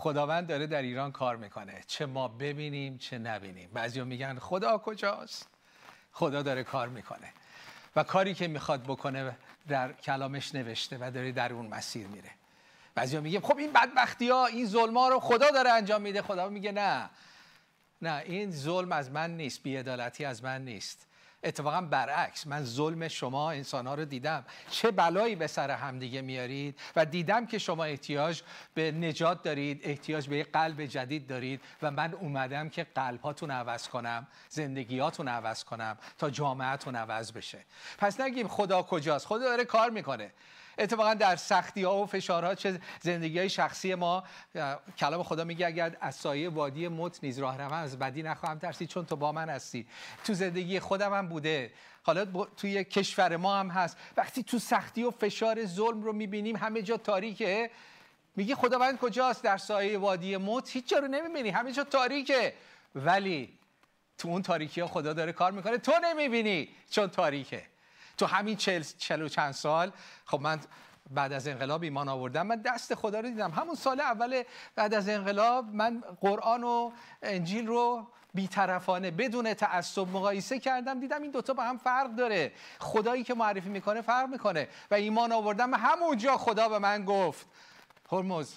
خداوند داره در ایران کار می‌کنه. چه ما ببینیم چه نبینیم. بعضیا میگن خدا کجاست؟ خدا داره کار می‌کنه. و کاری که می‌خواد بکنه در کلامش نوشته و داره در اون مسیر میره. بعضیا میگه خب این بدبختی ها این ظلم ها رو خدا داره انجام میده. خدا میگه نه. نه این ظلم از من نیست. بیعدالتی از من نیست. اتفاقا برعکس. من ظلم شما انسان ها رو دیدم. چه بلایی به سر همدیگه میارید و دیدم که شما احتیاج به نجات دارید احتیاج به قلب جدید دارید و من اومدم که قلب هاتون عوض کنم زندگیاتون عوض کنم تا جامعهتون عوض بشه. پس نگیم خدا کجاست؟ خدا داره کار می‌کنه. اتفاقا در سختی ها و فشارها چه زندگی های شخصی ما کلام خدا میگه اگر از سایه وادی موت نیز راه روم از بدی نخواهم ترسید چون تو با من هستی. تو زندگی خودم هم بوده. حالا توی کشور ما هم هست. وقتی تو سختی و فشار ظلم رو می‌بینیم همه جا تاریکه. میگه خداوند کجاست در سایه وادی موت؟ هیچ جا رو نمی‌بینی. همه جا تاریکه. ولی تو اون تاریکی ها خدا داره کار می‌کنه. تو نمی‌بینی چون تاریکه. تو همین چل, چل و چند سال خب من بعد از انقلاب ایمان آوردم. من دست خدا رو دیدم. همون سال اول بعد از انقلاب من قرآن و انجیل رو بیطرفانه بدون تعصب مقایسه کردم. دیدم این دوتا با هم فرق داره. خدایی که معرفی می‌کنه فرق می‌کنه. و ایمان آوردم. همونجا خدا به من گفت. هرمز.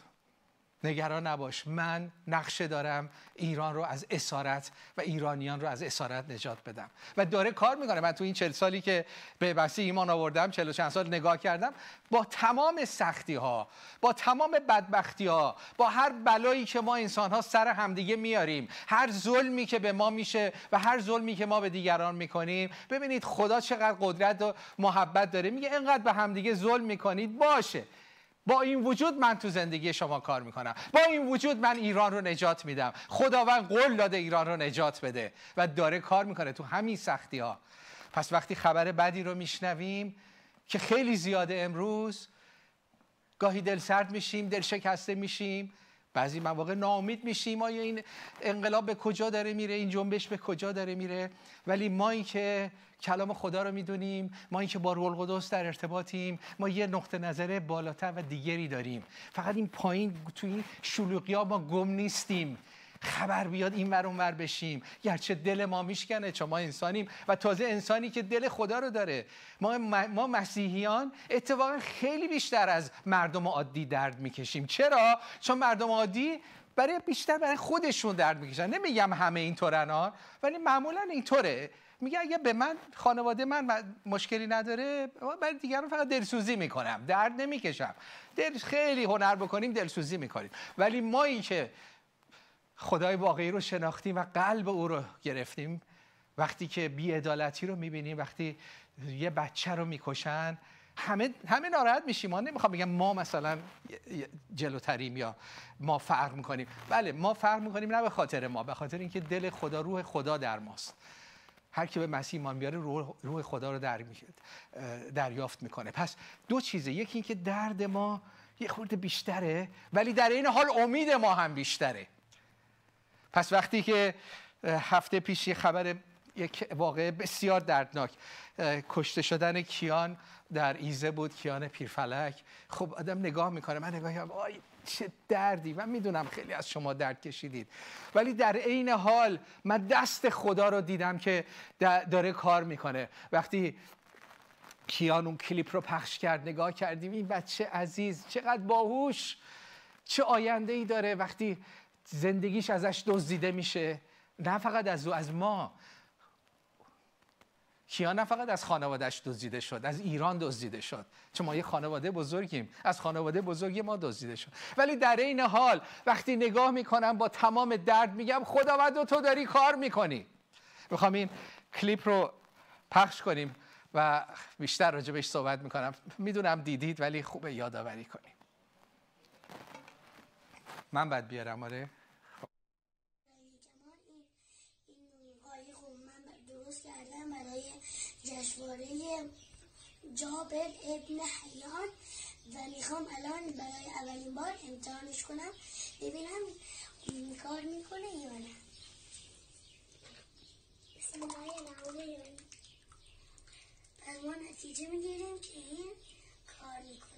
نگران نباش. من نقشه دارم ایران رو از اسارت و ایرانیان رو از اسارت نجات بدم. و داره کار می‌کنه. من تو این چل سالی که به بسی ایمان آوردم چل و چند سال نگاه کردم با تمام سختی ها با تمام بدبختی ها با هر بلایی که ما انسان ها سر همدیگه میاریم هر ظلمی که به ما میشه و هر ظلمی که ما به دیگران می‌کنیم ببینید خدا چقدر قدرت و محبت داره. میگه اینقدر به همدیگه ظلم می‌کنید باشه. با این وجود من تو زندگی شما کار می‌کنم. با این وجود من ایران رو نجات میدم. خداوند قول داده ایران رو نجات بده و داره کار می‌کنه تو همین سختی ها پس وقتی خبر بدی رو میشنویم که خیلی زیاده امروز گاهی دل سرد میشیم دل شکسته میشیم بعضی مواقع ناامید میشیم آیا این انقلاب به کجا داره میره؟ این جنبش به کجا داره میره؟ ولی ما که کلام خدا رو می‌دونیم ما اینکه با رول قدس در ارتباطیم ما یه نقطه نظر بالاتر و دیگری داریم. فقط این پایین تو این شلوغی ها ما گم نیستیم. خبر بیاد این ور ور بشیم. گرچه دل ما میشکنه چون ما انسانیم و تازه انسانی که دل خدا رو داره. ما, ما مسیحیان اتفاقا خیلی بیشتر از مردم عادی درد می‌کشیم. چرا؟ چون مردم عادی برای بیشتر برای خودشون درد می‌کشن. نمیگم همه اینطورن ها ولی معمولا اینطوره. میگه اگه به من خانواده من مشکلی نداره برای دیگران فقط دلسوزی می‌کنم. درد نمی‌کشم. دل خیلی هنر بکنیم دلسوزی می‌کنیم. ولی ما این که خدای واقعی رو شناختیم و قلب او رو گرفتیم. وقتی که بیعدالتی رو می‌بینیم وقتی یه بچه رو می‌کشن همه همه ناراحت میشیم. ما نمی‌خوام بگم ما مثلا جلوتریم یا ما فرق می‌کنیم. بله ما فرق می‌کنیم نه به خاطر ما به خاطر اینکه دل خدا روح خدا در ماست. هر کی به مسیح ایمان بیاره روح, خدا رو در دریافت می‌کنه. پس دو چیزه. یکی اینکه درد ما یه خورده بیشتره ولی در این حال امید ما هم بیشتره. پس وقتی که هفته پیش یه خبر یک واقعه بسیار دردناک کشته شدن کیان در ایزه بود کیان پیرفلک. خب آدم نگاه می‌کنه من نگاه کنم آی چه دردی. من می‌دونم خیلی از شما درد کشیدید. ولی در عین حال من دست خدا رو دیدم که داره کار می‌کنه. وقتی کیان اون کلیپ رو پخش کرد نگاه کردیم این بچه عزیز چقدر باهوش چه آینده ای داره. وقتی زندگیش ازش دزدیده میشه. نه فقط از او از ما. کیا نه فقط از خانوادهش دزدیده شد از ایران دزدیده شد. چون ما یه خانواده بزرگیم. از خانواده بزرگی ما دزدیده شد. ولی در این حال وقتی نگاه می‌کنم با تمام درد میگم خداوند تو داری کار می‌کنی. می‌خوام این کلیپ رو پخش کنیم و بیشتر راجبش صحبت می‌کنم. می‌دونم دیدید ولی خوبه یادآوری کنیم. من بعد بیارم آره. جشنواره جابر ابن حیان. و می‌خوام الان برای اولین بار امتحانش کنم ببینم کار می‌کنه یا نه. پس ما نتیجه می‌گیریم که این کار می‌کنه.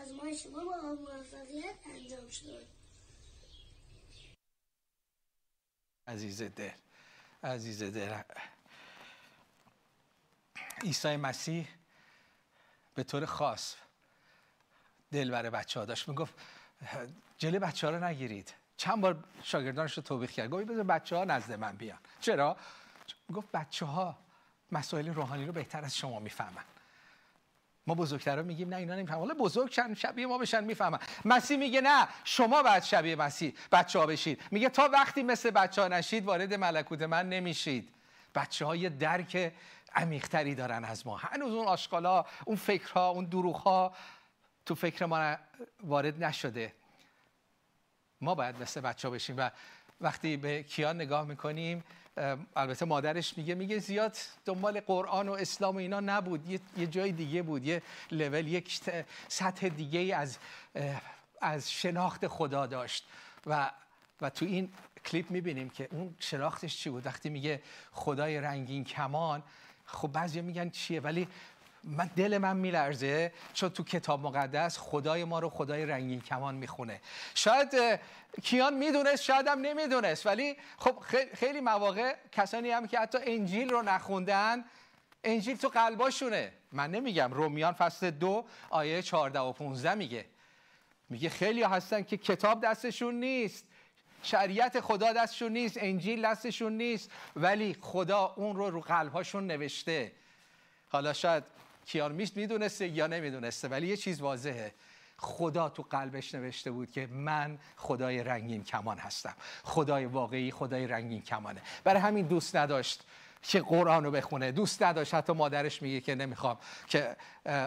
آزمایش ما با موفقیت انجام شد عزیز دل عزیز دل. عیسی مسیح به طور خاص دل برای بچه ها داشت. می‌گفت جلی بچه ها رو نگیرید. چند بار شاگردانش رو توبیخ کرد. گفت بذار بچه ها نزد من بیان. چرا؟ گفت بچه ها مسائل روحانی رو بهتر از شما می‌فهمن. ما بزرگترا میگیم نه اینا نمی‌فهمن. حالا بزرگ شبیه ما بشن می‌فهمن. مسیح میگه نه شما باید شبیه مسیح بچه ها بشید. میگه تا وقتی مثل بچه ها نشید وارد ملکوت من نمیشید. بچه های درک عمیقتری دارن از ما. هنوز اون آشغالا اون فکرها اون دروغ تو فکر ما وارد نشده. ما باید مثل بچه ها بشیم و وقتی به کیان نگاه می‌کنیم البته مادرش میگه میگه زیاد دنبال قرآن و اسلام و اینا نبود. یه, جای دیگه بود یه لول یک سطح دیگه از از شناخت خدا داشت. و و تو این کلیپ می‌بینیم که اون شناختش چی بود؟ وقتی میگه خدای رنگین کمان خب بعضی میگن چیه؟ ولی من دل من میلرزه. چون تو کتاب مقدس خدای ما رو خدای رنگین کمان می‌خونه. شاید کیان می‌دونست شاید هم نمی‌دونست. ولی خب خیلی مواقع کسانی هم که حتی انجیل رو نخوندن انجیل تو قلباشونه. من نمیگم. رومیان فصل دو آیه 14 و 15 میگه. میگه خیلی هستن که کتاب دستشون نیست. شریعت خدا دستشون نیست. انجیل دستشون نیست. ولی خدا اون رو رو قلبهاشون نوشته. حالا شاید کیان میست می‌دونسته یا نمی‌دونسته ولی یه چیز واضحه. خدا تو قلبش نوشته بود که من خدای رنگین کمان هستم. خدای واقعی خدای رنگین کمانه. برای همین دوست نداشت که قرآن رو بخونه. دوست نداشت. حتی مادرش میگه که نمی‌خوام که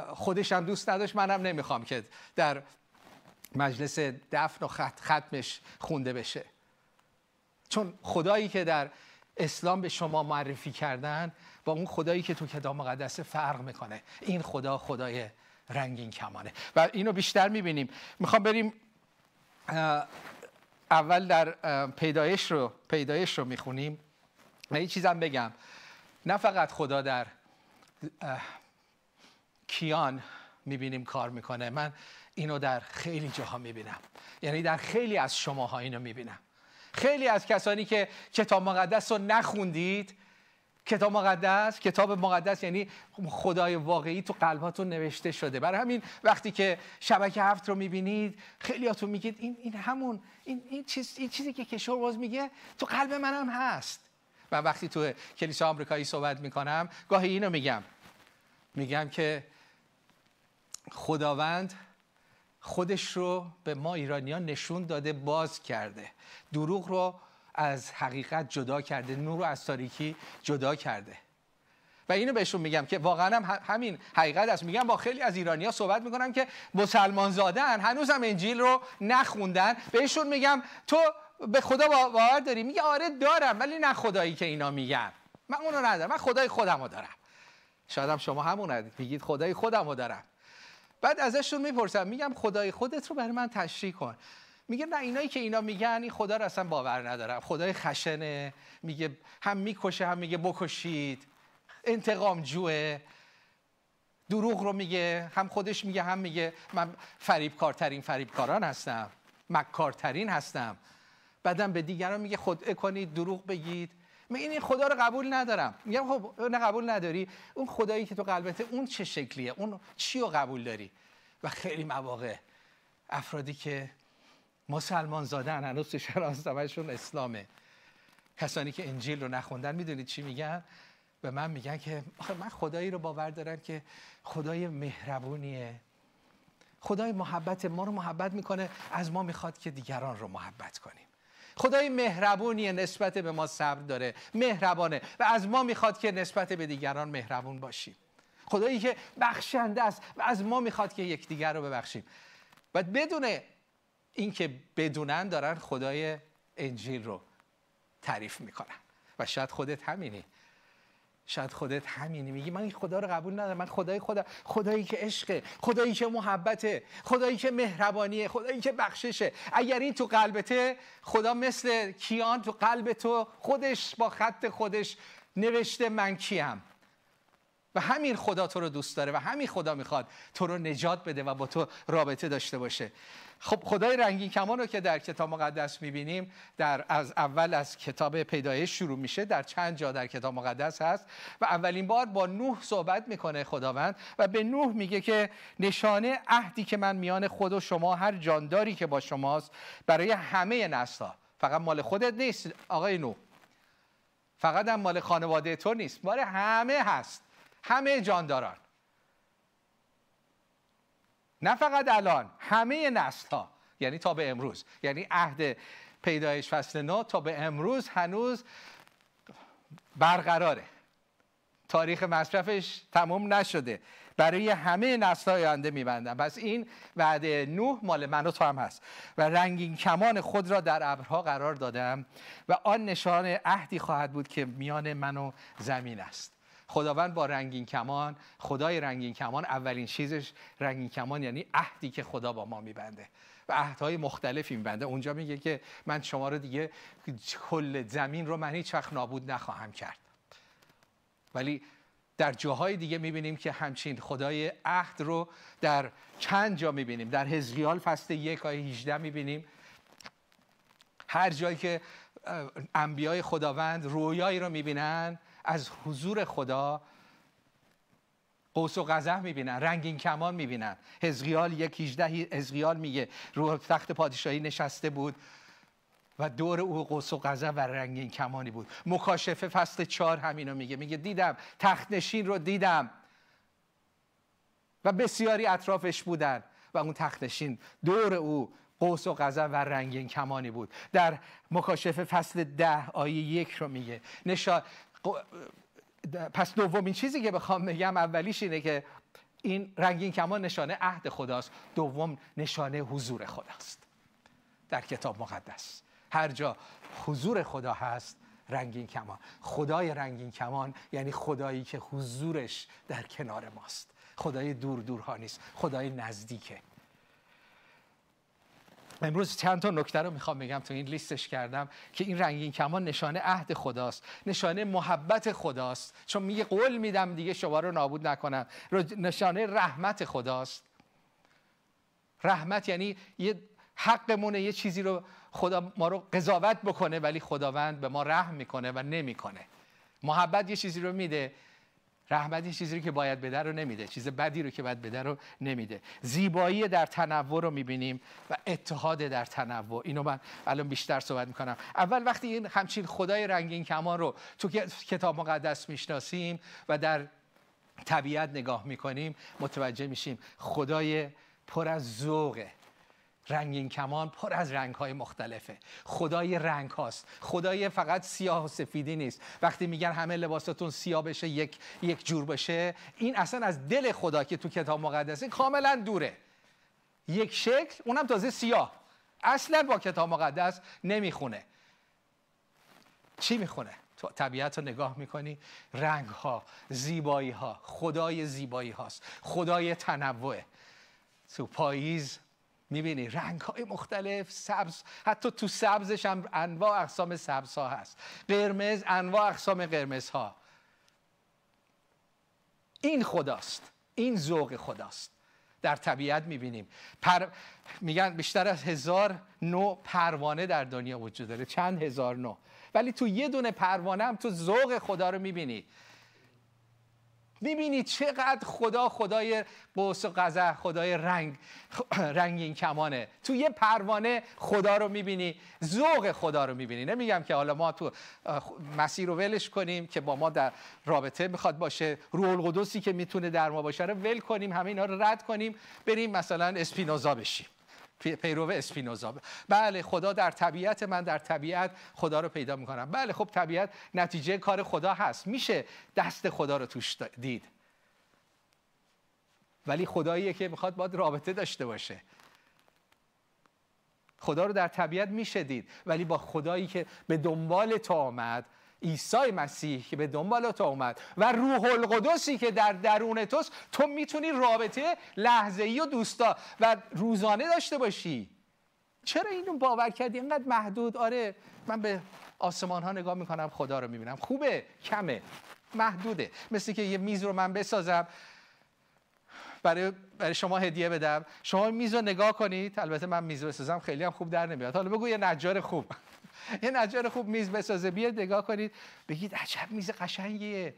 خودش هم دوست نداشت منم نمی‌خوام که در مجلس دفن و خط ختمش خونده بشه. چون خدایی که در اسلام به شما معرفی کردن با اون خدایی که تو کتاب مقدس فرق می‌کنه. این خدا خدای رنگین کمانه. و اینو بیشتر می‌بینیم. می‌خوام بریم اول در پیدایش رو پیدایش رو می‌خونیم. و یه چیزم بگم. نه فقط خدا در کیان می‌بینیم کار می‌کنه. من اینو در خیلی جاها می‌بینم. یعنی در خیلی از شماها اینو می‌بینم. خیلی از کسانی که کتاب مقدس رو نخوندید کتاب مقدس کتاب مقدس یعنی خدای واقعی تو قلباتون نوشته شده. برای همین وقتی که شبکه هفت رو می‌بینید خیلیاتون میگید این, این همون این, این, چیز، این چیزی که کشور باز میگه تو قلب منم هست. و وقتی تو کلیسا آمریکایی صحبت می‌کنم گاهی اینو میگم. میگم که خداوند خودش رو به ما ایرانیان نشون داده باز کرده. دروغ رو از حقیقت جدا کرده نور رو از تاریکی جدا کرده. و اینو بهشون میگم که واقعا هم همین حقیقت است. میگم با خیلی از ایرانیا صحبت می‌کنم که مسلمان زادن هنوز هم انجیل رو نخوندن. بهشون میگم تو به خدا باور داری؟ میگه آره دارم ولی نه خدایی که اینا میگن. من اونو ندارم من خدای خودم رو دارم. شاید هم شما همون میگید خدای خودم رو دارم. بعد ازشون می‌پرسم میگم خدای خودت رو برای من تشریح کن. میگه نه اینایی که اینا میگن این خدا رو اصلا باور ندارم. خدای خشنه. میگه هم می‌کشه هم میگه بکشید. انتقام جوه. دروغ رو میگه. هم خودش میگه هم میگه من فریبکارترین فریبکاران هستم. مکارترین هستم. بعدم به دیگران میگه خود کنید دروغ بگید. میگه این خدا رو قبول ندارم. میگم خب نه قبول نداری. اون خدایی که تو قلبته اون چه شکلیه؟ اون چی رو قبول داری؟ و خیلی مواقع افرادی که مسلمان زادن هنوز تو شناسنامهشون اسلامه. کسانی که انجیل رو نخوندن می‌دونید چی میگن؟ به من میگن که من خدایی رو باور دارم که خدای مهربونیه. خدای محبت ما رو محبت می‌کنه از ما می‌خواد که دیگران رو محبت کنیم. خدای مهربونیه نسبت به ما صبر داره مهربانه و از ما می‌خواد که نسبت به دیگران مهربون باشیم. خدایی که بخشنده است و از ما می‌خواد که یکدیگر رو ببخشیم. و بدون اینکه بدونن دارن خدای انجیل رو تعریف می‌کنن. و شاید خودت همینی. شاید خودت همینی. میگی من این خدا رو قبول ندارم. من خدای خدا خدایی که عشقه خدایی که محبته خدایی که مهربانیه خدایی که بخششه اگر این تو قلبته خدا مثل کیان تو قلب تو خودش با خط خودش نوشته من کیم. و همین خدا تو رو دوست داره و همین خدا می‌خواد تو رو نجات بده و با تو رابطه داشته باشه. خب خدای رنگین کمان رو که در کتاب مقدس می‌بینیم در از اول از کتاب پیدایش شروع میشه در چند جا در کتاب مقدس هست و اولین بار با نوح صحبت می‌کنه خداوند و به نوح میگه که نشانه عهدی که من میان خود و شما هر جانداری که با شماست برای همه نسلها. فقط مال خودت نیست آقای نوح. فقط هم مال خانواده تو نیست. مال همه هست. همه جانداران. نه فقط الان همه نسل ها یعنی تا به امروز. یعنی عهد پیدایش فصل نو تا به امروز هنوز برقراره. تاریخ مصرفش تمام نشده. برای همه نسل های آینده میبندم. پس این وعده نوح مال من و تو هم هست. و رنگین کمان خود را در ابرها قرار دادم و آن نشان عهدی خواهد بود که میان من و زمین است. خداوند با رنگین کمان خدای رنگین کمان اولین چیزش رنگین کمان یعنی عهدی که خدا با ما میبنده و عهدهای مختلفی میبنده. اونجا میگه که من شما رو دیگه کل زمین رو من هیچ وقت نابود نخواهم کرد. ولی در جاهای دیگه می‌بینیم که همچین خدای عهد رو در چند جا می‌بینیم. در حزقیال فصل یک آیه 18 می‌بینیم. هر جایی که انبیای خداوند رویایی رو می‌بینن از حضور خدا قوس و قزح می‌بینن رنگین کمان می‌بینن. حزقیال یک 18 حزقیال میگه رو تخت پادشاهی نشسته بود و دور او قوس و قزح و رنگین کمانی بود. مکاشفه فصل چهار همینو میگه. میگه دیدم تخت نشین رو دیدم. و بسیاری اطرافش بودن و اون تخت نشین دور او قوس و قزح و رنگین کمانی بود. در مکاشفه فصل ده آیه یک رو میگه. نشان پس دومین چیزی که بخوام بگم اولیش اینه که این رنگین کمان نشانه عهد خداست. دوم نشانه حضور خداست. در کتاب مقدس. هر جا حضور خدا هست رنگین کمان. خدای رنگین کمان یعنی خدایی که حضورش در کنار ماست. خدای دور دورها نیست. خدای نزدیکه. امروز چند تا نکته رو می‌خوام بگم تو این لیستش کردم که این رنگین کمان نشانه عهد خداست نشانه محبت خداست. چون میگه قول میدم دیگه شما رو نابود نکنم. نشانه رحمت خداست. رحمت یعنی یه حقمونه یه چیزی رو خدا ما رو قضاوت بکنه ولی خداوند به ما رحم می‌کنه و نمی‌کنه. محبت یه چیزی رو میده. رحمت چیزی که باید بده رو نمیده. چیز بدی رو که باید بده رو نمیده. زیبایی در تنوع رو می‌بینیم و اتحاد در تنوع. اینو من الان بیشتر صحبت می‌کنم. اول وقتی این همچین خدای رنگین کمان رو تو کتاب مقدس می‌شناسیم و در طبیعت نگاه می‌کنیم متوجه میشیم خدای پر از ذوقه. رنگین کمان پر از رنگ های مختلفه. خدای رنگ هاست. خدای فقط سیاه و سفیدی نیست. وقتی میگن همه لباساتون سیاه بشه یک, یک جور بشه این اصلا از دل خدا که تو کتاب مقدسه کاملا دوره. یک شکل اونم تازه سیاه. اصلا با کتاب مقدس نمی‌خونه. چی می‌خونه؟ تو طبیعت رو نگاه می‌کنی رنگ ها زیبایی ها خدای زیبایی هاست. خدای تنوعه تو پاییز می‌بینی رنگ های مختلف سبز حتی تو سبزش هم انواع اقسام سبز ها هست. قرمز انواع اقسام قرمز ها این خداست. این ذوق خداست. در طبیعت می‌بینیم. پر... میگن بیشتر از هزار نوع پروانه در دنیا وجود داره. چند هزار نوع. ولی تو یه دونه پروانه هم تو ذوق خدا رو می‌بینی. می‌بینی چقدر خدا خدای قوس و قزح خدای رنگ رنگین کمانه. تو یه پروانه خدا رو می‌بینی ذوق خدا رو می‌بینی. نمیگم که حالا ما تو مسیر رو ولش کنیم که با ما در رابطه می‌خواد باشه. روح القدسی که می‌تونه در ما باشه رو ول کنیم همه اینا رو رد کنیم بریم مثلا اسپینوزا بشیم. پیرو اسپینوزا. بله خدا در طبیعت من در طبیعت خدا رو پیدا می‌کنم. بله خب طبیعت نتیجه کار خدا هست. میشه دست خدا رو توش دید. ولی خداییه که می‌خواد باید رابطه داشته باشه. خدا رو در طبیعت میشه دید. ولی با خدایی که به دنبال تو آمد عیسی مسیح که به دنبال تو اومد و روح القدسی که در درون توست تو می‌تونی رابطه لحظه ای و دوستا و روزانه داشته باشی. چرا اینو باور کردی؟ اینقدر محدود؟ آره من به آسمان ها نگاه می‌کنم خدا رو می‌بینم. خوبه؟ کمه. محدوده. مثل که یه میز رو من بسازم. برای, برای شما هدیه بدم. شما میز رو نگاه کنید. البته من میز بسازم خیلی هم خوب در نمیاد. حالا بگو یه نجار خوب. یه نجار خوب میز بسازه. بیاد نگاه کنید. بگید عجب میز قشنگیه.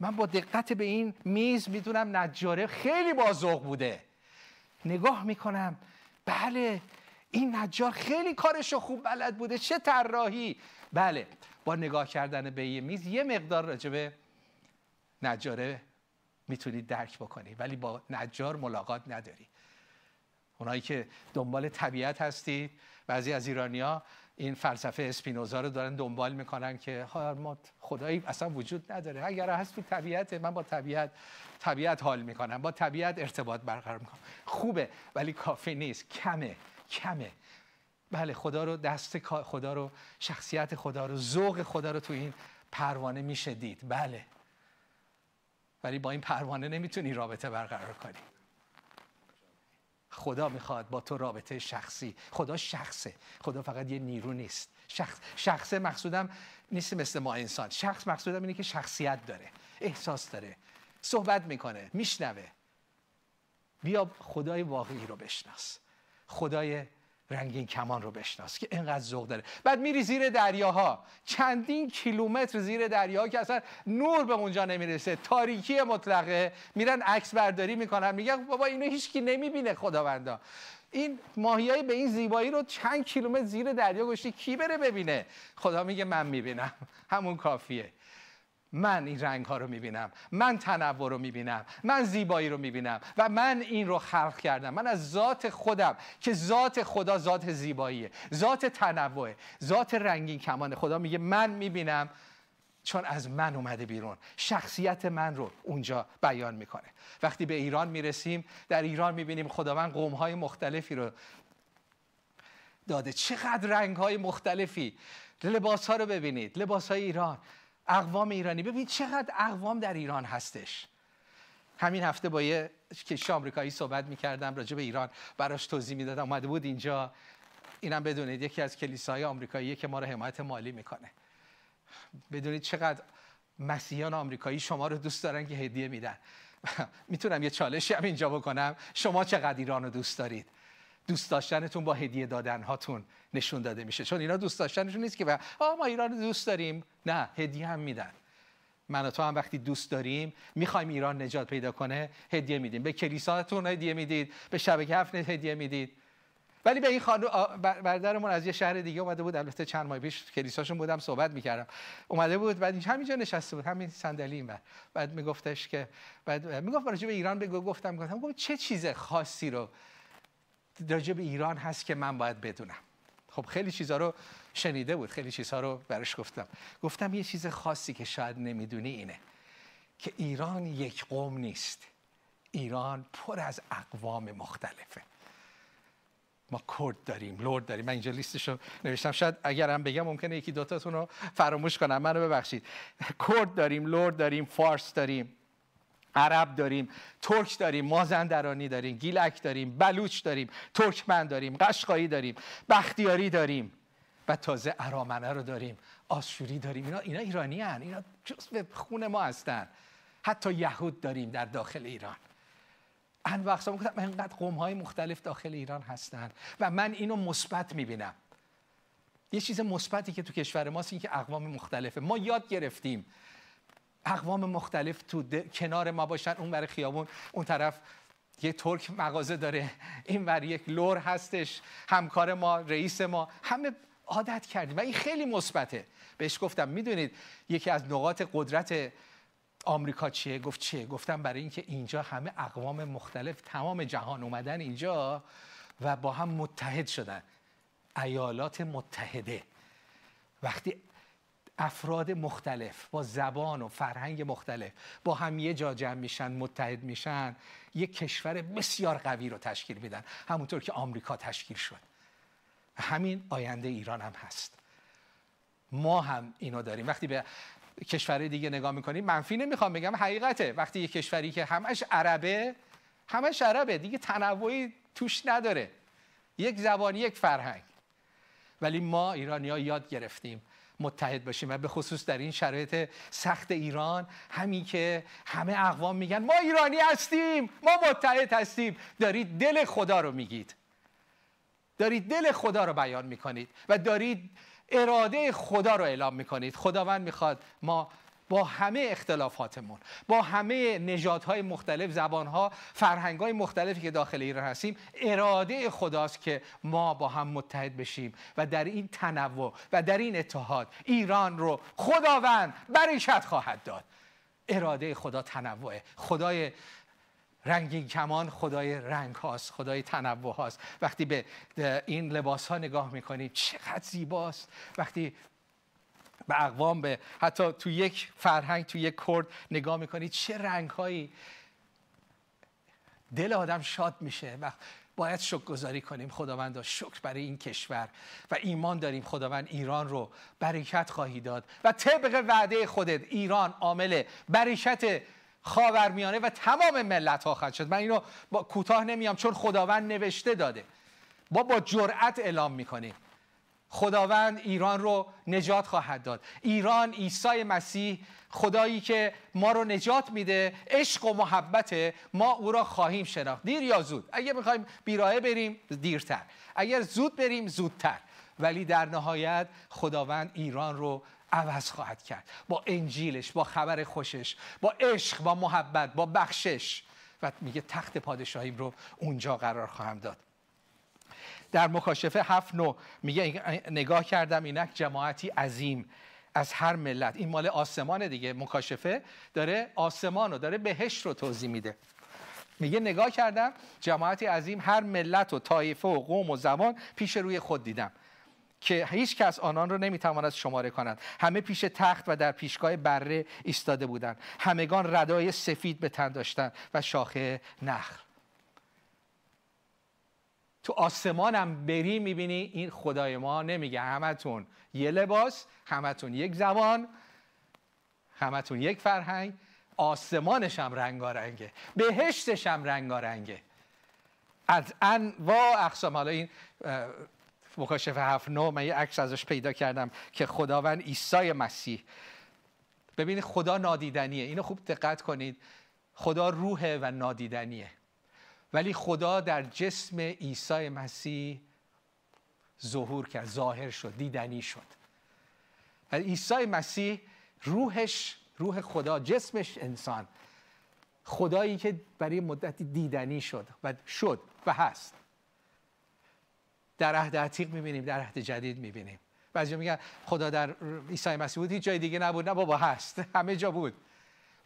من با دقت به این میز می‌دونم نجاره خیلی با ذوق بوده. نگاه می‌کنم. بله این نجار خیلی کارشو خوب بلد بوده. چه طراحی. بله با نگاه کردن به یه میز یه مقدار راجبه نجاره می‌تونید درک بکنی ولی با نجار ملاقات نداری. اونایی که دنبال طبیعت هستید بعضی از ایرانیا این فلسفه اسپینوزا رو دارن دنبال می‌کنن که ما خدایی اصلا وجود نداره. اگر هست تو طبیعت من با طبیعت طبیعت حال می‌کنم. با طبیعت ارتباط برقرار می‌کنم. خوبه ولی کافی نیست. کمه کمه. بله خدا رو دست خدا رو شخصیت خدا رو ذوق خدا رو تو این پروانه میشه دید. بله. ولی با این پروانه نمی‌تونی رابطه برقرار کنی. خدا می‌خواد با تو رابطه شخصی. خدا شخصه. خدا فقط یه نیرو نیست. شخص شخصه مقصودم نیست مثل ما انسان. شخص مقصودم اینه که شخصیت داره. احساس داره. صحبت می‌کنه. میشنوه. بیا خدای واقعی رو بشناس. خدای رنگین کمان رو بشناس که اینقدر ذوق داره. بعد میری زیر دریاها. چندین کیلومتر زیر دریا که اصلا نور به اونجا نمی‌رسه. تاریکی مطلقه. میرن عکس برداری می‌کنن. میگن بابا اینو هیچکی نمی‌بینه خداوندا. این ماهیایی به این زیبایی رو چند کیلومتر زیر دریا گشتی کی بره ببینه؟ خدا میگه من می‌بینم. همون کافیه. من این رنگ ها رو می‌بینم من تنوع رو می‌بینم من زیبایی رو می‌بینم و من این رو خلق کردم. من از ذات خودم که ذات خدا ذات زیباییه ذات تنوع ذات رنگین کمان خدا میگه من می‌بینم چون از من اومده بیرون. شخصیت من رو اونجا بیان می‌کنه. وقتی به ایران می‌رسیم در ایران می‌بینیم خداوند قوم های مختلفی رو داده. چقدر رنگ های مختلفی. لباس ها رو ببینید. لباس های ایران. اقوام ایرانی. ببین چقدر اقوام در ایران هستش. همین هفته با یه کشش آمریکایی صحبت می‌کردم راجع به ایران. براش توضیح می‌دادم. اومده بود اینجا. اینم بدونید یکی از کلیساهای آمریکایی که ما رو حمایت مالی می‌کنه. بدونید چقدر مسیحیان آمریکایی شما رو دوست دارن که هدیه میدن. می‌تونم یه چالشی هم اینجا بکنم. شما چقدر ایران رو دوست دارید؟ دوست داشتنتون با هدیه دادن هاتون نشون داده میشه. چون اینا دوست داشتنشون نیست که آ ما ایران دوست داریم. نه هدیه هم میدن. من و تو هم وقتی دوست داریم می‌خوایم ایران نجات پیدا کنه هدیه میدیم. به کلیساتون هدیه می‌دید به شبکه هفت هدیه می‌دید. ولی به این خانم برادرمون از یه شهر دیگه اومده بود. البته چند ماه پیش کلیساشون بودم صحبت می‌کردم. اومده بود بعد همینجا نشسته بود همین صندلی این بعد میگفتش که بعد می‌گفت راجع به ایران بگو گفتم گفتم چه چیز خاصی رو راجع به ایران هست که من باید بدونم. خب خیلی چیزها رو شنیده بود خیلی چیزها رو برش گفتم. گفتم یه چیز خاصی که شاید نمی‌دونی اینه که ایران یک قوم نیست. ایران پر از اقوام مختلفه. ما کرد داریم لرد داریم. من اینجا لیستش رو نوشتم. شاید اگرم بگم ممکنه یکی دوتاتون رو فراموش کنم. منو ببخشید. کرد داریم لرد داریم فارس داریم. عرب داریم ترک داریم مازندرانی داریم گیلک داریم بلوچ داریم ترکمن داریم قشقایی داریم بختیاری داریم و تازه ارامنه رو داریم آشوری داریم. اینا اینا ایرانی هن. اینا جزء خون ما هستن. حتی یهود داریم در داخل ایران. انواع اقسام گفتم انقدر قوم های مختلف داخل ایران هستن و من اینو مثبت می‌بینم. یه چیز مثبتی که تو کشور ماست این که اقوام مختلفه. ما یاد گرفتیم. اقوام مختلف تو کنار ما باشن اون برای خیابون اون طرف یه ترک مغازه داره. این ور یک لور هستش همکار ما رئیس ما. همه عادت کردیم و این خیلی مثبته. بهش گفتم می‌دونید یکی از نقاط قدرت آمریکا چیه؟ گفت چیه؟ گفتم برای اینکه اینجا همه اقوام مختلف تمام جهان اومدن اینجا و با هم متحد شدن. ایالات متحده. وقتی افراد مختلف با زبان و فرهنگ مختلف با هم یه جا جمع میشن متحد میشن یک کشور بسیار قوی رو تشکیل میدن. همونطور که آمریکا تشکیل شد. همین آینده ایران هم هست. ما هم اینو داریم. وقتی به کشور دیگه نگاه می‌کنیم منفی نمی‌خوام بگم حقیقته. وقتی یه کشوری که همش عربه همش عربه دیگه تنوعی توش نداره. یک زبان یک فرهنگ. ولی ما ایرانی ها یاد گرفتیم. متحد باشیم و به خصوص در این شرایط سخت ایران همین که همه اقوام میگن ما ایرانی هستیم ما متحد هستیم. دارید دل خدا رو میگید. دارید دل خدا رو بیان می‌کنید و دارید اراده خدا رو اعلام می‌کنید. خداوند می‌خواد ما با همه اختلافاتمون با همه نژادهای مختلف زبانها فرهنگهای مختلفی که داخل ایران هستیم اراده خداست که ما با هم متحد بشیم و در این تنوع و در این اتحاد ایران رو خداوند برکت خواهد داد. اراده خدا تنوعه. خدای رنگین کمان خدای رنگ هاست خدای تنوع هاست. وقتی به این لباس ها نگاه می‌کنید چقدر زیباست. وقتی به اقوام به حتی تو یک فرهنگ تو یک کرد نگاه می‌کنید چه رنگ هایی دل آدم شاد میشه و باید شکر گذاری کنیم. خداوند شکر برای این کشور و ایمان داریم. خداوند ایران رو برکت خواهی داد و طبق وعده خودت ایران عامل برکت خاورمیانه و تمام ملت ها خواهد شد. من اینو با کوتاه نمیام چون خداوند نوشته داده. ما با جرأت اعلام می‌کنیم. خداوند ایران رو نجات خواهد داد. ایران عیسی مسیح خدایی که ما رو نجات میده عشق و محبت ما او را خواهیم شناخت. دیر یا زود؟ اگر می‌خوایم بیراهه بریم دیرتر. اگر زود بریم زودتر. ولی در نهایت خداوند ایران رو عوض خواهد کرد. با انجیلش با خبر خوشش با عشق با محبت با بخشش. و میگه تخت پادشاهیم رو اونجا قرار خواهم داد. در مکاشفه هفت نو میگه نگاه کردم اینک جماعتی عظیم از هر ملت. این مال آسمان دیگه. مکاشفه داره آسمان رو داره بهش رو توضیح میده. میگه نگاه کردم جماعتی عظیم هر ملت و طایفه و قوم و زبان پیش روی خود دیدم که هیچ کس آنان رو نمی‌تواند شماره کنند همه پیش تخت و در پیشگاه بره ایستاده بودند. همگان ردای سفید به تن داشتند و شاخه نخل. تو آسمانم بری می‌بینی این خدای ما نمیگه همتون یه لباس همتون یک زبان همتون یک فرهنگ. آسمانش هم رنگارنگه بهشتش هم رنگارنگه. از انواع اقسام حالا این مکاشفه هفت نو من یه عکس ازش پیدا کردم که خداوند عیسی مسیح. ببینید خدا نادیدنیه. اینو خوب دقت کنید. خدا روحه و نادیدنیه. ولی خدا در جسم عیسی مسیح ظهور کرد ظاهر شد دیدنی شد. و عیسی مسیح روحش روح خدا جسمش انسان خدایی که برای مدتی دیدنی شد و شد و هست. در عهد عتیق می‌بینیم در عهد جدید می‌بینیم. بعضی میگن خدا در عیسی مسیح بود هیچ جای دیگه نبود. نه بابا هست. همه جا بود.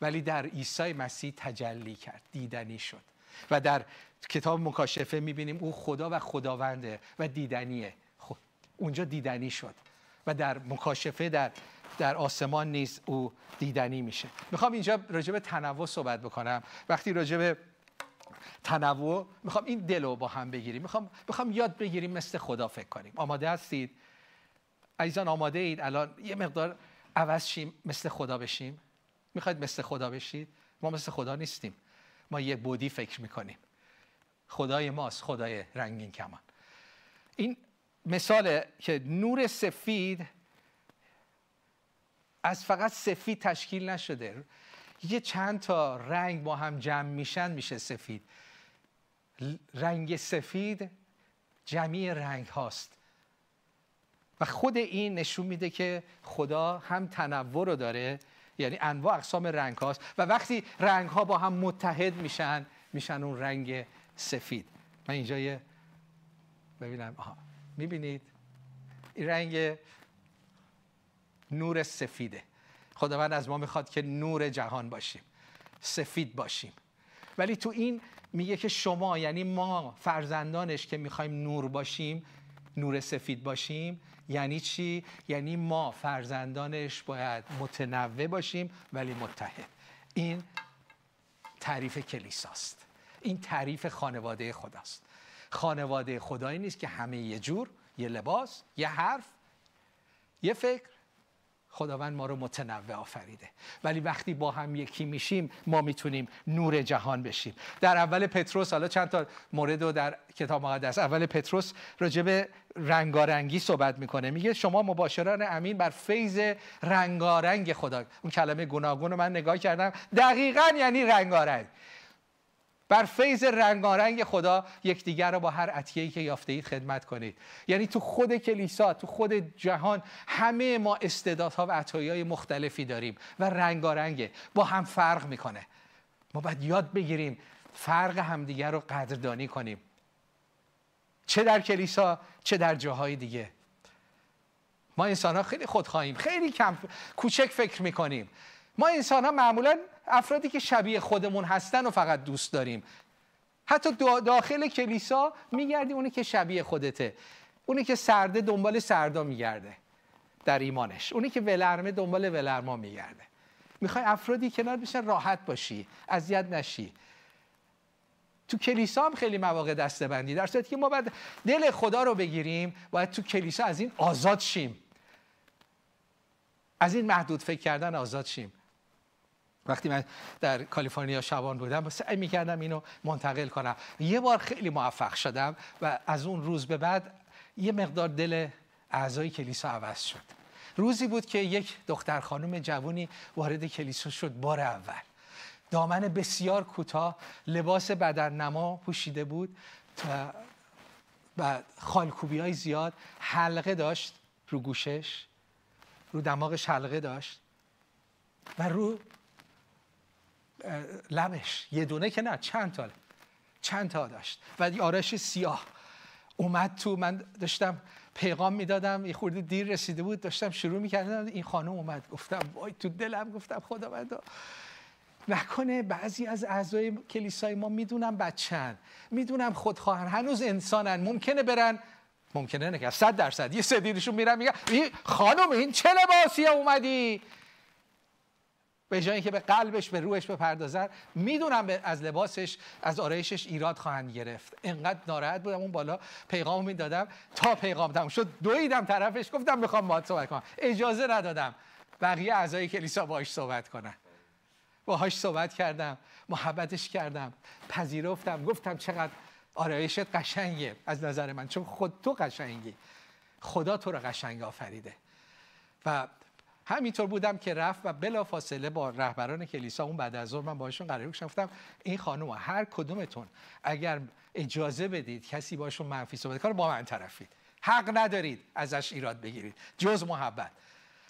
ولی در عیسی مسیح تجلی کرد دیدنی شد. و در کتاب مکاشفه می‌بینیم او خدا و خداونده و دیدنیه. خب اونجا دیدنی شد و در مکاشفه در در آسمان نیز او دیدنی میشه. می‌خوام اینجا راجع به تنوع صحبت بکنم. وقتی راجع به تنوع می‌خوام این دل رو با هم بگیریم. می‌خوام می‌خوام یاد بگیریم مثل خدا فکر کنیم. آماده هستید؟ عزیزان آماده اید؟ الان یه مقدار عوض شیم مثل خدا بشیم؟ می‌خواید مثل خدا بشید؟ ما مثل خدا نیستیم. ما یه بودی فکر می‌کنیم. خدای ماست خدای رنگین کمان. این مثال که نور سفید از فقط سفید تشکیل نشده. یه چند تا رنگ با هم جمع میشن میشه سفید. رنگ سفید جمعی رنگ هاست. و خود این نشون میده که خدا هم تنوع رو داره یعنی انواع اقسام رنگ هاست و وقتی رنگ ها با هم متحد میشن میشن اون رنگ سفید. من اینجا یه ببینم. آها. می‌بینید؟ این رنگ نور سفیده. خداوند از ما می‌خواد که نور جهان باشیم. سفید باشیم. ولی تو این میگه که شما یعنی ما فرزندانش که می‌خوایم نور باشیم نور سفید باشیم یعنی چی؟ یعنی ما فرزندانش باید متنوع باشیم ولی متحد. این تعریف کلیساست. این تعریف خانواده خداست. خانواده خدایی نیست که همه یه جور یه لباس یه حرف یه فکر. خداوند ما رو متنوع آفریده. ولی وقتی با هم یکی میشیم ما می‌تونیم نور جهان بشیم. در اول پتروس حالا چند تا مورد رو در کتاب مقدس اول پتروس راجع به رنگارنگی صحبت می‌کنه. میگه شما مباشران امین بر فیض رنگارنگ خدا اون کلمه گوناگون رو من نگاه کردم. دقیقا یعنی رنگارنگ. بر فیض رنگارنگ خدا یکدیگر رو با هر عطیه‌ای که یافته اید خدمت کنید. یعنی تو خود کلیسا تو خود جهان همه ما استعدادها و عطایای مختلفی داریم و رنگارنگه. با هم فرق می‌کنه. ما باید یاد بگیریم فرق همدیگر رو قدردانی کنیم. چه در کلیسا چه در جاهای دیگه. ما انسان ها خیلی خودخواهیم خیلی کم کوچک فکر می‌کنیم. ما انسان ها معمولا افرادی که شبیه خودمون هستن و فقط دوست داریم. حتی داخل کلیسا میگردی اونی که شبیه خودته. اونی که سرده دنبال سردا میگرده در ایمانش. اونی که ولرمه دنبال ولرما میگرده. می‌خوای افرادی کنار بشن راحت باشی اذیت نشی. تو کلیسا هم خیلی مواقع دسته بندی در صورتی که ما باید دل خدا رو بگیریم باید تو کلیسا از این آزاد شیم. از این محدود فکر کردن آزاد شیم. وقتی من در کالیفرنیا شبان بودم سعی می‌کردم اینو منتقل کنم. یه بار خیلی موفق شدم و از اون روز به بعد یه مقدار دل اعضای کلیسا عوض شد. روزی بود که یک دختر خانم جوونی وارد کلیسا شد بار اول. دامن بسیار کوتاه لباس بدن نما پوشیده بود و خالکوبی های زیاد حلقه داشت رو گوشش رو دماغش حلقه داشت و رو لبش. یه دونه که نه چند تا؟ چند تا داشت. و آرش سیاه. اومد تو من داشتم پیغام می‌دادم یه خورده دیر رسیده بود داشتم شروع می‌کردم. این خانم اومد. گفتم وای تو دلم گفتم خدا بنده نکنه بعضی از اعضای کلیسای ما می‌دونم بچن می‌دونم خودخواهن. هنوز انسانن. ممکنه برن. ممکنه نه صد درصد. یه سدیرشون میرن میگن خانم این چه لباسی اومدی؟ به جایی که به قلبش به روحش بپردازن می‌دونم از لباسش از آرایشش ایراد خواهند گرفت. انقدر ناراحت بودم اون بالا پیغام می‌دادم. تا پیغام تموم شد دویدم طرفش گفتم می‌خوام باهات صحبت کنم. اجازه ندادم بقیه اعضای کلیسا باهاش صحبت کنن. باهاش صحبت کردم محبتش کردم پذیرفتم. گفتم چقدر آرایشت قشنگه از نظر من چون خود تو قشنگی. خدا تو رو قشنگ آفریده. و همینطور بودم که رفت و بلا فاصله با رهبران کلیسا اون بعد از ظهر من باشون قرار گفتم این خانم هر کدومتون اگر اجازه بدید کسی باشون منفی صحبت کنه با من طرفید. حق ندارید ازش ایراد بگیرید. جز محبت.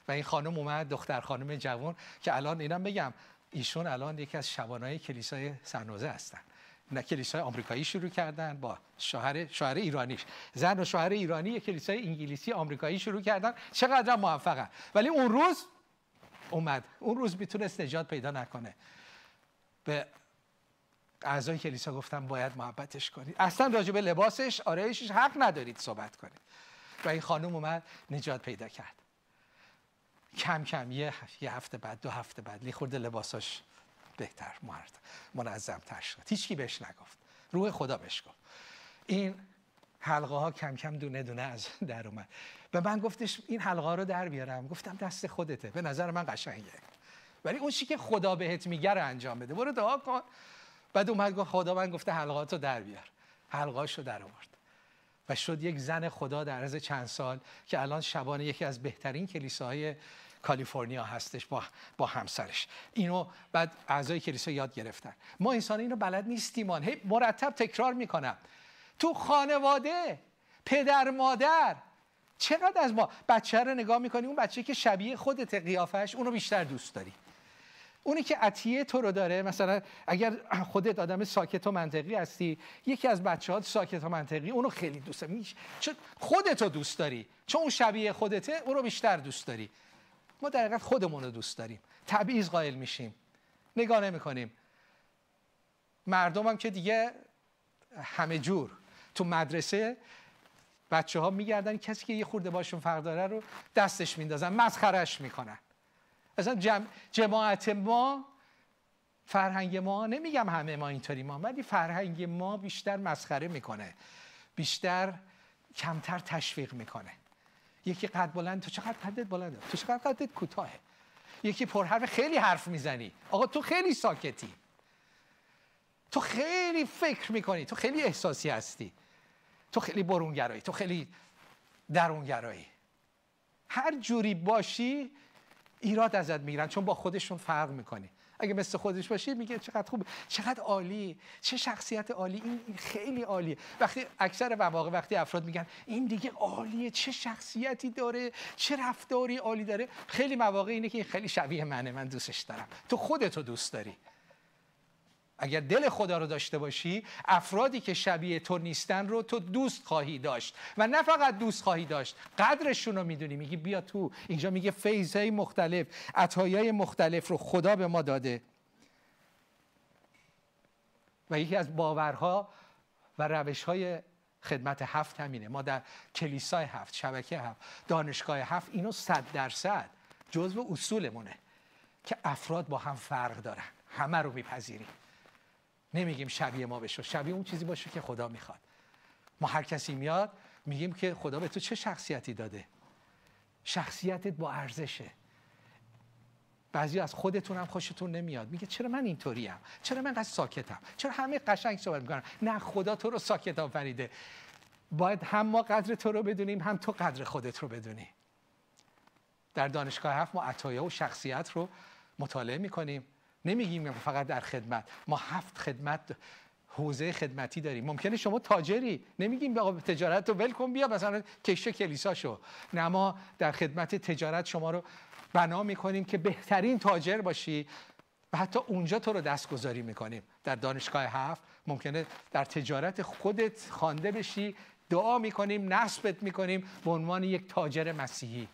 و این خانم اومد دختر خانم جوان که الان اینم بگم ایشون الان یکی از شبانای کلیسای سنوزه هستن. کلیسای آمریکایی شروع کردن با شوهر شوهر ایرانیش. زن و شوهر ایرانی یک کلیسای انگلیسی آمریکایی شروع کردن. چقدر موفقن. ولی اون روز اومد. اون روز می‌تونست نجات پیدا نکنه. به اعضای کلیسا گفتم باید محبتش کنید اصلا راجع به لباسش آرایشش حق ندارید صحبت کنید. و این خانم اومد نجات پیدا کرد. کم کم یه, یه هفته بعد دو هفته بعد لی خورده لباساش بهتر منظم تر شد. هیچکی بهش نگفت. روح خدا بهش گفت. این حلقه ها کم کم دونه دونه از در اومد. به من گفتش این حلقه ها رو در بیارم. گفتم دست خودته. به نظر من قشنگه. ولی اون چی که خدا بهت میگه رو انجام بده. برو دعا کن. بعد اومد گفت خدا من گفته رو در بیار. حلقهاش رو در آورد. و شد یک زن خدا در عرض چند سال که الان شبانه یکی از بهترین کلیساهای کالیفرنیا هستش با, با همسرش. اینو بعد اعضای کلیسا یاد گرفتن. ما انسان اینو بلد نیستیم هی مرتب تکرار می‌کنم. تو خانواده پدر مادر چقدر از ما؟ بچه رو نگاه می‌کنی اون بچه که شبیه خودت قیافش اونو بیشتر دوست داری. اونی که عطیه تو رو داره مثلا اگر خودت آدم ساکت و منطقی هستی یکی از بچه ها ساکت و منطقی اونو خیلی دوست داری. چون خودت رو دوست داری. چون اون شبیه خودته اونو بیشتر دوست داری. ما در خودمون رو دوست داریم. تبعیض قائل میشیم. نگاه نمی کنیم مردم هم که دیگه همه جور. تو مدرسه بچه ها میگردن کسی که یه خورده باشون فرق داره رو دستش میندازن مسخرش می‌کنن. اصلا جماعت ما فرهنگ ما نمیگم همه ما اینطوری ما ولی فرهنگ ما بیشتر مسخره می‌کنه. بیشتر کمتر تشویق می‌کنه. یکی قد بلند تو چقدر قدت بلنده؟ تو چقدر قدت کوتاهه یکی پرحرف خیلی حرف می‌زنی. آقا تو خیلی ساکتی. تو خیلی فکر می‌کنی. تو خیلی احساسی هستی. تو خیلی برونگرایی. تو خیلی درونگرایی. هر جوری باشی ایراد ازت می‌گیرن چون با خودشون فرق می‌کنی. اگه مثل خودش باشی میگه چقدر خوب چقدر عالی. چه شخصیت عالی. این خیلی عالیه وقتی اکثر مواقع وقتی افراد میگن این دیگه عالیه چه شخصیتی داره چه رفتاری عالی داره. خیلی مواقع اینه که خیلی شبیه منه من دوستش دارم. تو خودتو دوست داری. اگر دل خدا رو داشته باشی افرادی که شبیه تو نیستن رو تو دوست خواهی داشت. و نه فقط دوست خواهی داشت قدرشون رو می‌دونی. میگی بیا تو. اینجا میگه فیضهای مختلف عطایای مختلف رو خدا به ما داده. و یکی از باورها و روش های خدمت هفت همینه. ما در کلیسای هفت شبکه هفت دانشگاه هفت اینو صد درصد جزو اصولمونه که افراد با هم فرق دارن. همه رو میپذیریم. نمیگیم شبیه ما بشو شبیه اون چیزی باشه که خدا می‌خواد. ما هر کسی میاد میگیم که خدا به تو چه شخصیتی داده؟ شخصیتت با ارزشه. بعضی از خودتون هم خوشتون نمیاد. میگه چرا من اینطوریم؟ چرا من قصد ساکتم؟ چرا همه قشنگ صحبت می‌کنن؟ نه خدا تو رو ساکت آفریده. باید هم ما قدر تو رو بدونیم هم تو قدر خودت رو بدونی. در دانشگاه هفت ما عطایا و شخصیت رو مطالعه می‌کنیم. نمیگیم فقط در خدمت. ما هفت خدمت حوزه خدمتی داریم. ممکنه شما تاجری. نمیگیم به تجارت رو ول کن بیا مثلا کشه کلیسا شو نه ما در خدمت تجارت شما رو بنا می‌کنیم که بهترین تاجر باشی. و حتی اونجا تو رو دستگذاری می‌کنیم. در دانشگاه هفت ممکنه در تجارت خودت خوانده بشی. دعا می‌کنیم نصبت می‌کنیم به عنوان یک تاجر مسیحی.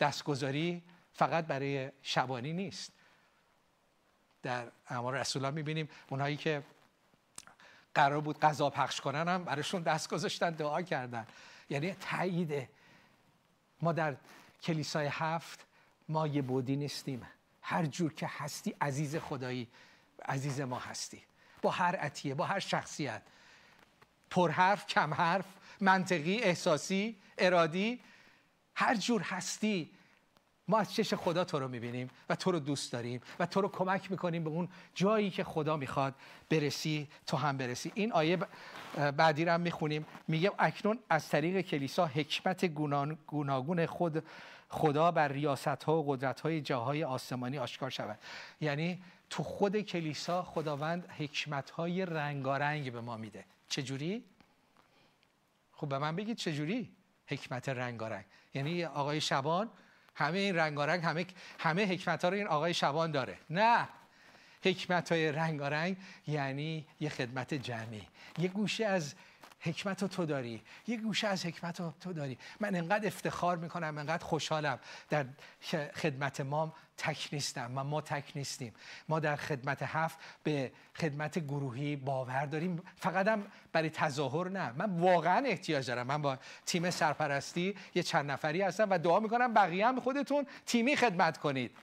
دستگذاری فقط برای شبانی نیست. در اعمال رسولان می‌بینیم. اونایی که قرار بود غذا پخش کنن هم براشون دست گذاشتن دعا کردن. یعنی تاییده ما در کلیسای هفت ما یه بودی نیستیم. هر جور که هستی عزیز خدایی عزیز ما هستی. با هر عطیه با هر شخصیت. پرحرف کم حرف منطقی احساسی ارادی. هر جور هستی ما از چش خدا تو رو می‌بینیم و تو رو دوست داریم و تو رو کمک می‌کنیم به اون جایی که خدا می‌خواد برسی تو هم برسی. این آیه بعدی رو هم می‌خونیم. میگه اکنون از طریق کلیسا حکمت گوناگون خود خدا بر ریاست ها و قدرت های جاهای آسمانی آشکار شود. یعنی تو خود کلیسا خداوند حکمت های رنگارنگ به ما میده. چجوری؟ خب به من بگید چجوری حکمت رنگارنگ؟ یعنی آقای شبان همه این رنگارنگ همه همه حکمت ها رو این آقای شبان داره. نه. حکمت های رنگارنگ یعنی یه خدمت جمعی. یه گوشه از حکمت رو تو داری. یه گوشه از حکمت رو تو داری. من انقدر افتخار می‌کنم انقدر خوشحالم در خدمت ما تک نیستم و ما تک نیستیم. ما در خدمت هفت به خدمت گروهی باور داریم. فقط هم برای تظاهر نه. من واقعا احتیاج دارم. من با تیم سرپرستی یه چند نفری هستم و دعا می‌کنم بقیه هم خودتون تیمی خدمت کنید.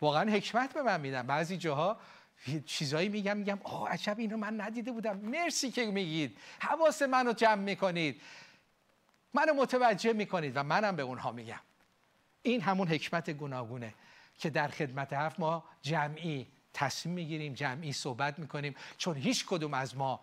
واقعا حکمت به من میدم بعضی جاها چیزایی میگم میگم آه عجب اینو من ندیده بودم. مرسی که میگید. حواس منو جمع می‌کنید. منو متوجه می‌کنید و منم به اونها میگم. این همون حکمت گوناگونه. که در خدمت هفت ما جمعی تصمیم می‌گیریم جمعی صحبت می‌کنیم. چون هیچ کدوم از ما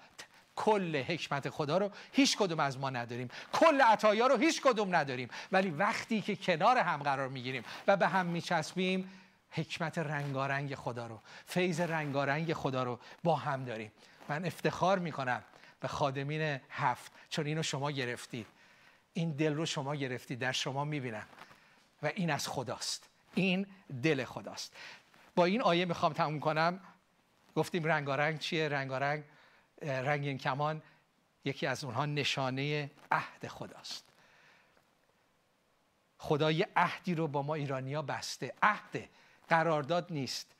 کل حکمت خدا رو هیچ کدوم از ما نداریم. کل عطایا رو هیچ کدوم نداریم. ولی وقتی که کنار هم قرار می‌گیریم و به هم میچسبیم حکمت رنگارنگ خدا رو فیض رنگارنگ خدا رو با هم داریم. من افتخار می‌کنم به خادمین هفت. چون اینو شما گرفتید. این دل رو شما گرفتید. در شما می‌بینم. و این از خداست. این دل خداست. با این آیه می‌خوام تموم کنم. گفتیم رنگارنگ چیه؟ رنگارنگ رنگین کمان یکی از اونها نشانه عهد خداست. خدا یه عهدی رو با ما ایرانیا بسته. عهد. قرارداد نیست.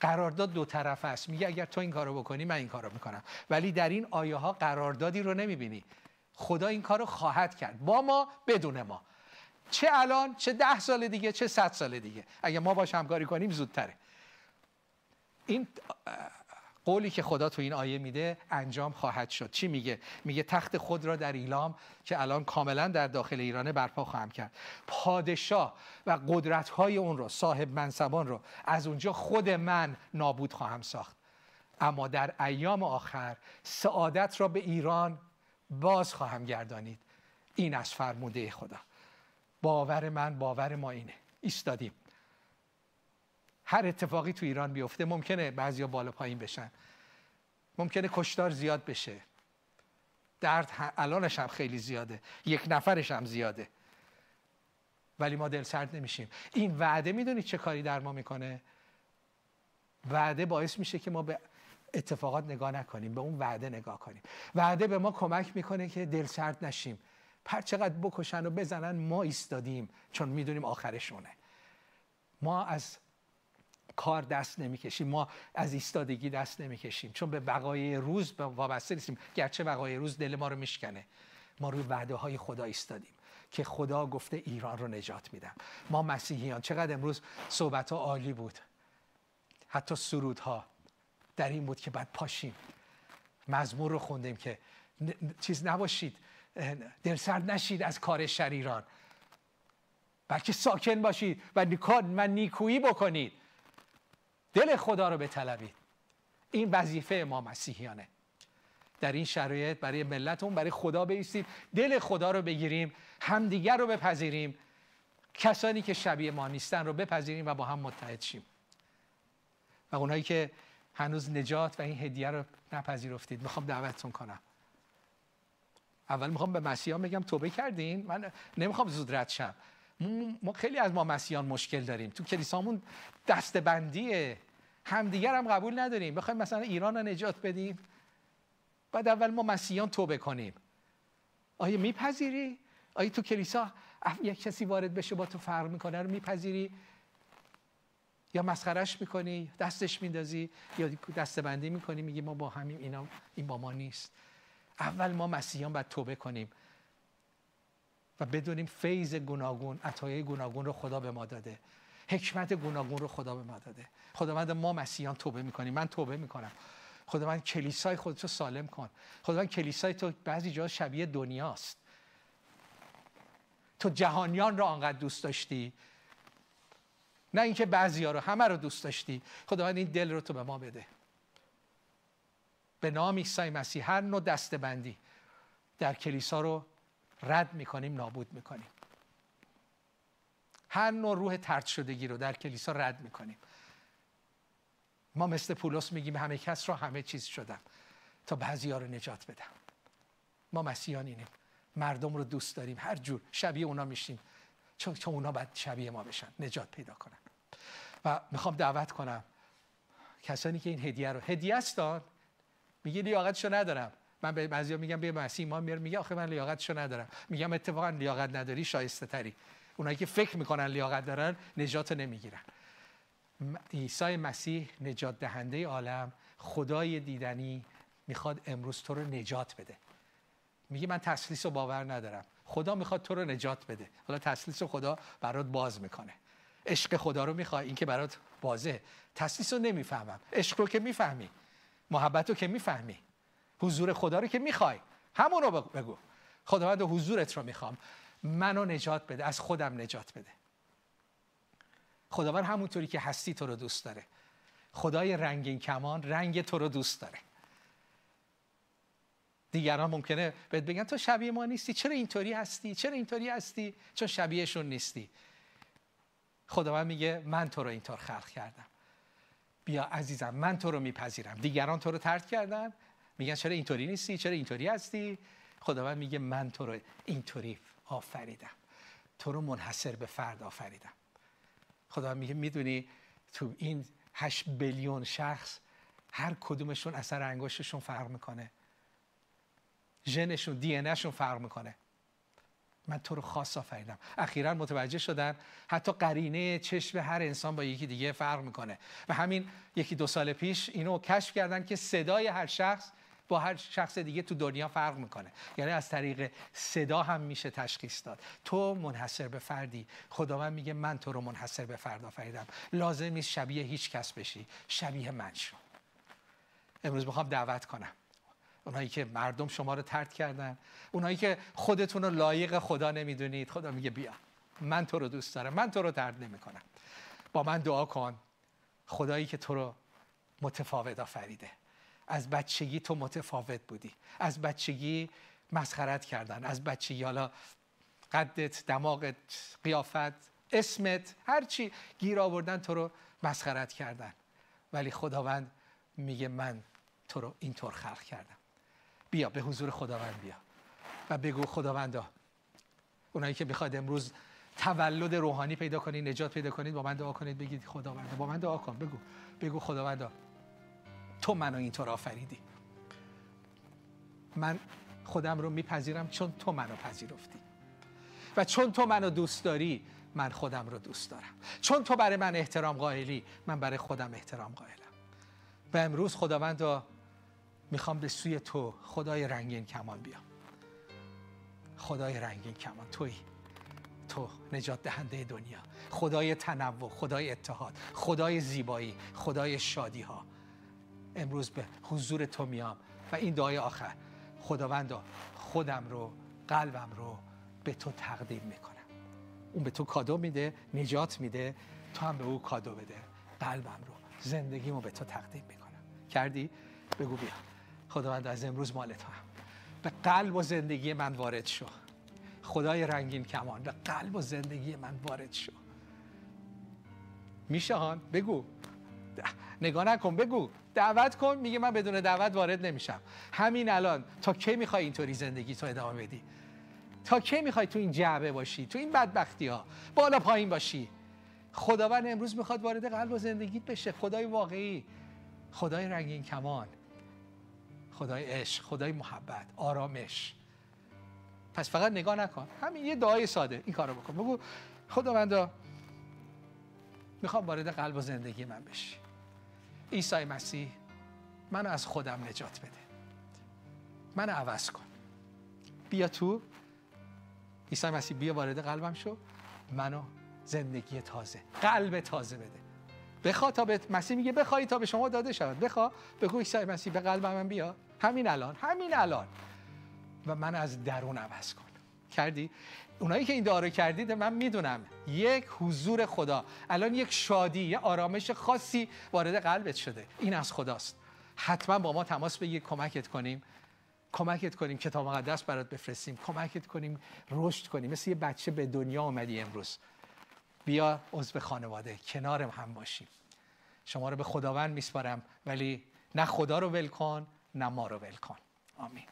قرارداد دو طرف است. میگه اگر تو این کارو بکنی من این کارو می‌کنم. ولی در این آیه ها قراردادی رو نمی‌بینی. خدا این کارو خواهد کرد. با ما بدون ما. چه الان چه ده سال دیگه چه صد سال دیگه. اگه ما باش همکاری کنیم زودتره. این قولی که خدا تو این آیه میده انجام خواهد شد. چی میگه؟ میگه تخت خود را در ایلام که الان کاملا در داخل ایرانه برپا خواهم کرد. پادشاه و قدرت های اون رو صاحب منصبان رو از اونجا خود من نابود خواهم ساخت. اما در ایام آخر سعادت را به ایران باز خواهم گردانید. این از فرموده خدا. باور من باور ما اینه. ایستادیم. هر اتفاقی تو ایران بیفته ممکنه بعضیا بالا پایین بشن. ممکنه کشتار زیاد بشه. درد الانش هم خیلی زیاده. یک نفرش هم زیاده. ولی ما دل سرد نمیشیم. این وعده می‌دونید چه کاری در ما می‌کنه؟ وعده باعث میشه که ما به اتفاقات نگاه نکنیم به اون وعده نگاه کنیم. وعده به ما کمک می‌کنه که دل سرد نشیم. پر چقدر بکشن و بزنن ما ایستادیم چون می‌دونیم آخرشونه. ما از کار دست نمی‌کشیم ما از ایستادگی دست نمی‌کشیم چون به بقای روز وابسته نیستیم. گرچه بقای روز دل ما رو میشکنه. ما روی وعده های خدا ایستادیم که خدا گفته ایران رو نجات میدم. ما مسیحیان چقدر امروز صحبت ها عالی بود. حتی سرودها. در این بود که بعد پاشیم. مزمور رو خوندیم که چیز نباشید. دلسرد نشید از کار شریران بلکه ساکن باشید و من نیکویی بکنید. دل خدا رو بطلبید. این وظیفه ما مسیحیانه. در این شرایط برای ملتمون برای خدا بیستیم دل خدا رو بگیریم همدیگر رو بپذیریم. کسانی که شبیه ما نیستن رو بپذیریم و با هم متحد شیم. و اونایی که هنوز نجات و این هدیه رو نپذیرفتید. می‌خوام دعوتتون کنم. اول می‌خوام به مسیحیان بگم توبه کردین من نمی‌خوام زود رد شم. ما خیلی از ما مسیحیان مشکل داریم. تو کلیسامون دستبندیه. همدیگر هم قبول نداریم. بخوایم مثلا ایران رو نجات بدیم. بعد اول ما مسیحیان توبه کنیم. آیا میپذیری؟ آیا تو کلیسا یک کسی وارد بشه با تو فرق می‌کنه رو میپذیری؟ یا مسخرش می‌کنی؟ دستش میندازی؟ یا دستبندی می‌کنی؟ میگی ما با همین اینا این با ما نیست. اول ما مسیحیان باید توبه کنیم و بدونیم فیض گوناگون عطایای گوناگون رو خدا به ما داده. حکمت گوناگون رو خدا به ما داده. خداوند ما مسیحیان توبه می‌کنیم. من توبه می‌کنم. خداوند کلیسای خودت رو سالم کن. خداوند کلیسای تو بعضی جا شبیه دنیاست. تو جهانیان رو آنقدر دوست داشتی؟ نه اینکه بعضیا رو همه رو دوست داشتی. خداوند این دل رو تو به ما بده. به نام عیسی مسیح هر نوع دستبندی در کلیسا رو رد می‌کنیم نابود می‌کنیم. هر نوع روح ترد شدگی رو در کلیسا رد می‌کنیم. ما مثل پولس میگیم همه کس رو همه چیز شدم تا بعضی ها رو نجات بدم. ما مسیحیانیم مردم رو دوست داریم. هر جور شبیه اونا میشیم. چون چون اونا باید شبیه ما بشن نجات پیدا کنن. و می‌خوام دعوت کنم کسانی که این هدیه رو هدیه استان میگه لیاقتشو ندارم. من به بعضیا میگم به مسیح ما میگه آخه من لیاقتشو ندارم. میگم اتفاقا لیاقت نداری شایسته تری اونایی که فکر می‌کنن لیاقت دارن نجات نمی‌گیرن. عیسی مسیح نجات دهنده عالم خدای دیدنی می‌خواد امروز تو رو نجات بده. میگه من تسلیس و باور ندارم. خدا می‌خواد تو رو نجات بده. حالا تسلیس خدا برات باز می‌کنه. عشق خدا رو می‌خوای؟ این که برات بازه تسلیس رو نمی‌فهمم. عشق رو که می‌فهمی. محبت رو که می‌فهمی. حضور خدا رو که می‌خوای. همون رو بگو. خداوند حضورت رو می‌خوام. منو نجات بده. از خودم نجات بده. خداوند همونطوری که هستی تو رو دوست داره. خدای رنگین کمان رنگ تو رو دوست داره. دیگران ممکنه بهت بگن تو شبیه ما نیستی. چرا اینطوری هستی؟ چرا اینطوری هستی؟ چون شبیهشون نیستی. خداوند میگه من تو رو اینطور خلق کردم. بیا عزیزم من تو رو میپذیرم. دیگران تو رو ترد کردن. میگن چرا اینطوری نیستی؟ چرا اینطوری هستی؟ خداوند میگه من تو رو اینطوری آفریدم. تو رو منحصر به فرد آفریدم. خدا میگه می‌دونی تو این هشت بیلیون شخص هر کدومشون اثر انگشتشون فرق می‌کنه. ژنشون دی فرق می‌کنه. من تو رو خاص آفریدم. اخیرا متوجه شدن حتی قرینه چشم هر انسان با یکی دیگه فرق می‌کنه. و همین یکی دو سال پیش اینو کشف کردن که صدای هر شخص با هر شخص دیگه تو دنیا فرق می‌کنه. یعنی از طریق صدا هم میشه تشخیص داد. تو منحصر به فردی. خداوند میگه من تو رو منحصر به فرد آفریدم. لازم نیست شبیه هیچ کس بشی. شبیه من شو. امروز می‌خوام دعوت کنم. اونایی که مردم شما رو ترد کردن. اونایی که خودتون رو لایق خدا نمی‌دونید. خدا میگه بیا. من تو رو دوست دارم. من تو رو ترد نمی‌کنم. با من دعا کن. خدایی که تو رو متفاوت آفریده. از بچگی تو متفاوت بودی. از بچگی مسخرت کردن. از بچگی حالا قدت دماغت قیافت اسمت هرچی گیر آوردن تو رو مسخرت کردن. ولی خداوند میگه من تو رو اینطور خلق کردم. بیا به حضور خداوند بیا. و بگو خداوندا اونایی که می‌خواد امروز تولد روحانی پیدا کنید نجات پیدا کنید با من دعا کنید بگید خداوندا با من دعا کن. بگو بگو خداوندا تو منو اینطور آفریدی. من خودم رو میپذیرم چون تو منو پذیرفتی. و چون تو منو دوست داری من خودم رو دوست دارم. چون تو برای من احترام قائلی من برای خودم احترام قائلم. و امروز خداوند می‌خوام به سوی تو خدای رنگین کمان بیام. خدای رنگین کمان. توی. تو نجات دهنده دنیا. خدای تنوع خدای اتحاد خدای زیبایی خدای شادی ها امروز به حضور تو میام و این دعای آخر. خداوندا خودم رو قلبم رو به تو تقدیم می‌کنم. اون به تو کادو میده نجات میده تو هم به او کادو بده. قلبم رو زندگیمو به تو تقدیم می‌کنم. کردی؟ بگو بیا. خداوند از امروز مال تو هم. به قلب و زندگی من وارد شو. خدای رنگین کمان به قلب و زندگی من وارد شو. میشه هان بگو نگاه نکن بگو. دعوت کن میگه من بدون دعوت وارد نمیشم. همین الان تا کی می‌خوای اینطوری زندگی تو ادامه بدی؟ تا کی می‌خوای تو این جعبه باشی تو این بدبختی ها بالا پایین باشی. خداوند امروز می‌خواد وارد قلب و زندگیت بشه. خدای واقعی. خدای رنگین کمان. خدای عشق خدای محبت آرامش. پس فقط نگاه نکن. همین یه دعای ساده. این کارو بکن. بگو خداوندا می‌خوام وارد قلب و زندگی من بشی. عیسی مسیح منو از خودم نجات بده. منو عوض کن. بیا تو. عیسی مسیح بیا وارد قلبم شو. منو زندگی تازه قلب تازه بده. بخوا تا به مسیح میگه بخوای تا به شما داده شود. بخوا. بگو عیسی مسیح به قلب من بیا. همین الان همین الان. و من از درون عوض کن. کردی؟ اونایی که این دعا کردید من می‌دونم. یک حضور خدا. الان یک شادی یه آرامش خاصی وارد قلبت شده. این از خداست. حتما با ما تماس بگیر. کمکت کنیم. کمکت کنیم. کتاب مقدس برات بفرستیم. کمکت کنیم. رشد کنیم. مثل یه بچه به دنیا اومدی امروز. بیا عضو خانواده. کنار هم باشیم. شما رو به خداوند میسپارم. ولی نه خدا رو ول کن. نه ما رو ول کن آمین